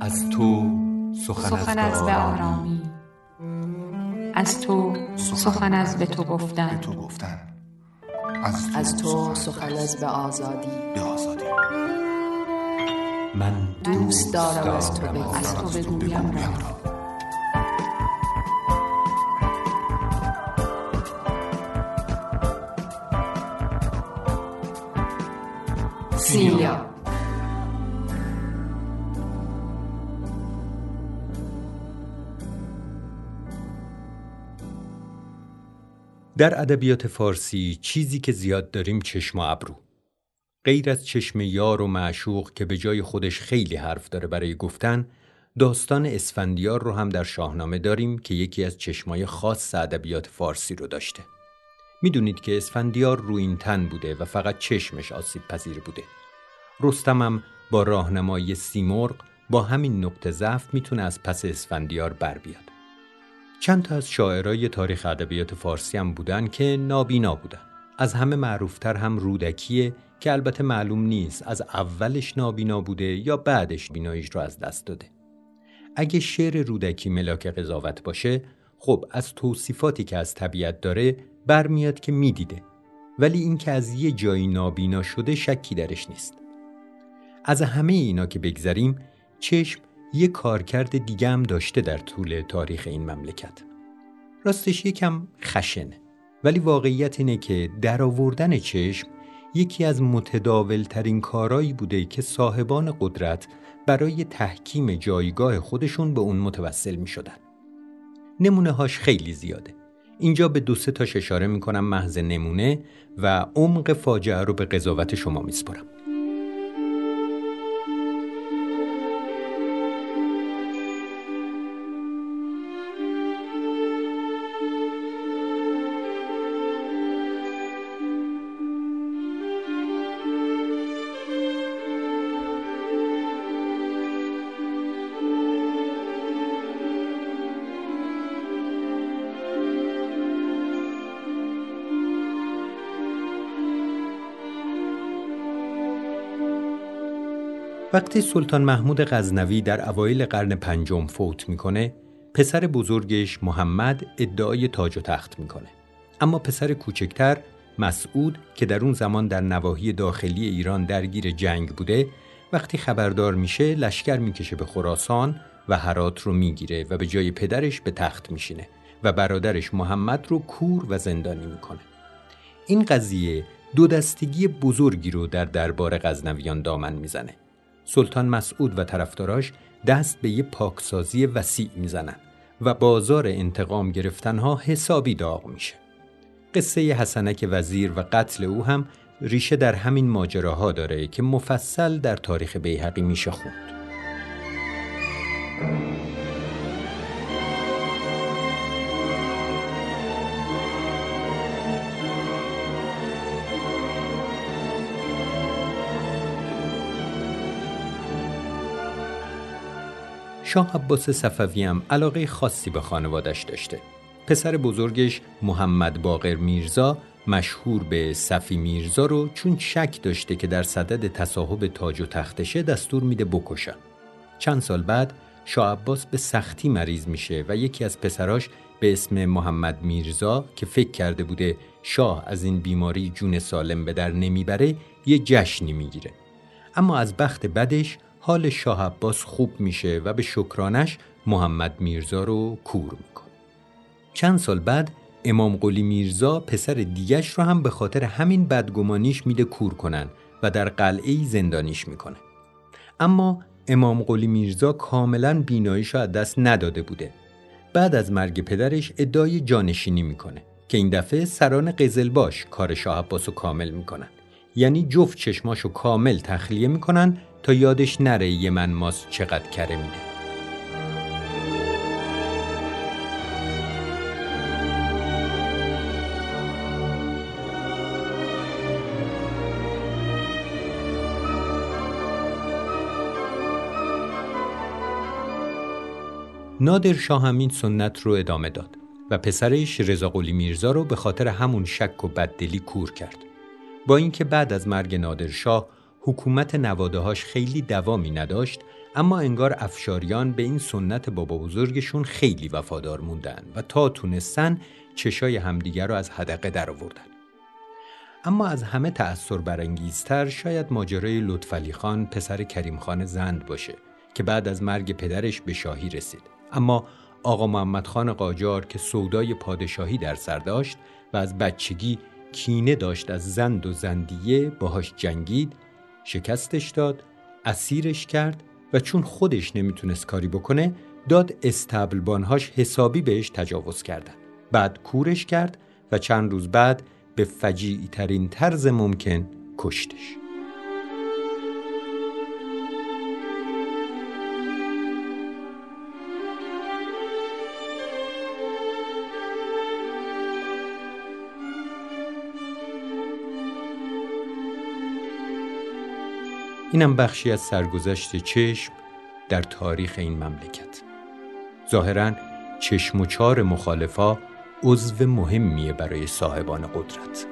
از تو سخن از به آرامی از تو سخن از به تو گفتن. از تو سخن از به آزادی. من دوست دارم از تو بگویم. از تو بگویم. را سیلیا. در ادبیات فارسی چیزی که زیاد داریم چشم و ابرو. غیر از چشم یار و معشوق که به جای خودش خیلی حرف داره برای گفتن داستان اسفندیار رو هم در شاهنامه داریم که یکی از چشمای خاص ادبیات فارسی رو داشته. می‌دونید که اسفندیار رو این تن بوده و فقط چشمش آسیب پذیر بوده. رستمم با راهنمایی سیمرغ با همین نقطه ضعف می‌تونه از پس اسفندیار بر بیاد. چند تا از شاعرای تاریخ ادبیات فارسی هم بودن که نابینا بودن. از همه معروفتر هم رودکیه که البته معلوم نیست از اولش نابینا بوده یا بعدش بیناییش رو از دست داده. اگه شعر رودکی ملاک قضاوت باشه خب از توصیفاتی که از طبیعت داره برمیاد که می‌دیده. ولی اینکه از یه جایی نابینا شده شکی درش نیست. از همه اینا که بگذریم چشم یه کارکرد دیگه هم داشته در طول تاریخ این مملکت راستش یکم خشنه ولی واقعیت اینه که درآوردن چشم یکی از متداول ترین کارایی بوده که صاحبان قدرت برای تحکیم جایگاه خودشون به اون متوسل می شدن. نمونه هاش خیلی زیاده. اینجا به دو سه تاش اشاره می کنم محض نمونه و عمق فاجعه رو به قضاوت شما میسپرم. وقتی سلطان محمود غزنوی در اوایل قرن پنجم فوت می‌کنه پسر بزرگش محمد ادعای تاج و تخت می‌کنه. اما پسر کوچکتر مسعود که در اون زمان در نواحی داخلی ایران درگیر جنگ بوده وقتی خبردار میشه لشکر می‌کشه به خراسان و هرات رو می‌گیره و به جای پدرش به تخت میشینه و برادرش محمد رو کور و زندانی می‌کنه. این قضیه دو دستگی بزرگی رو در دربار غزنویان دامن می‌زنه. سلطان مسعود و طرفداراش دست به یه پاکسازی وسیع می‌زنن و بازار انتقام گرفتنها حسابی داغ میشه. قصه حسنک وزیر و قتل او هم ریشه در همین ماجراها داره که مفصل در تاریخ بیهقی میشه خوند. شاه عباس صفوی هم علاقه خاصی به خانوادش داشته. پسر بزرگش محمد باقر میرزا مشهور به صفی میرزا رو چون شک داشته که در صدد تصاحب تاج و تختشه دستور میده بکشن. چند سال بعد شاه عباس به سختی مریض میشه و یکی از پسراش به اسم محمد میرزا که فکر کرده بوده شاه از این بیماری جون سالم به در نمی‌بره یه جشنی می‌گیره. اما از بخت بدش حال شاه عباس خوب میشه و به شکرانش محمد میرزا رو کور می‌کنه. چند سال بعد امام قلی میرزا پسر دیگش رو هم به خاطر همین بدگمانیش میده کور کنن و در قلعه زندانیش می‌کنه. اما امام قلی میرزا کاملا بیناییش از دست نداده بوده. بعد از مرگ پدرش ادعای جانشینی می‌کنه که این دفعه سران قزلباش کار شاه عباس رو کامل می‌کنن. یعنی جفت چشماشو کامل تخلیه می‌کنن تا یادش نره یه من ماس چقدر کره میده نادر شاه همین سنت رو ادامه داد و پسرش رضا قلی میرزا رو به خاطر همون شک و بددلی کور کرد. با اینکه بعد از مرگ نادرشاه حکومت نوادههاش خیلی دوامی نداشت اما انگار افشاریان به این سنت بابا بزرگشون خیلی وفادار موندن و تا تونستن چشای همدیگر رو از حدقه در آوردن. اما از همه تأثیر برانگیزتر شاید ماجرای لطفعلی خان پسر کریم خان زند باشه که بعد از مرگ پدرش به شاهی رسید. اما آقا محمد خان قاجار که سودای پادشاهی در سر داشت و از بچگی کینه داشت از زند و زندیه باهاش جنگید شکستش داد اسیرش کرد و چون خودش نمی‌تونست کاری بکنه داد استبلبانهاش حسابی بهش تجاوز کردن. بعد کورش کرد و چند روز بعد به فجیعی ترین طرز ممکن کشتش. اینم بخشی از سرگذشت چشم در تاریخ این مملکت. ظاهرا چشم و چار مخالفا عضو مهمیه برای صاحبان قدرت.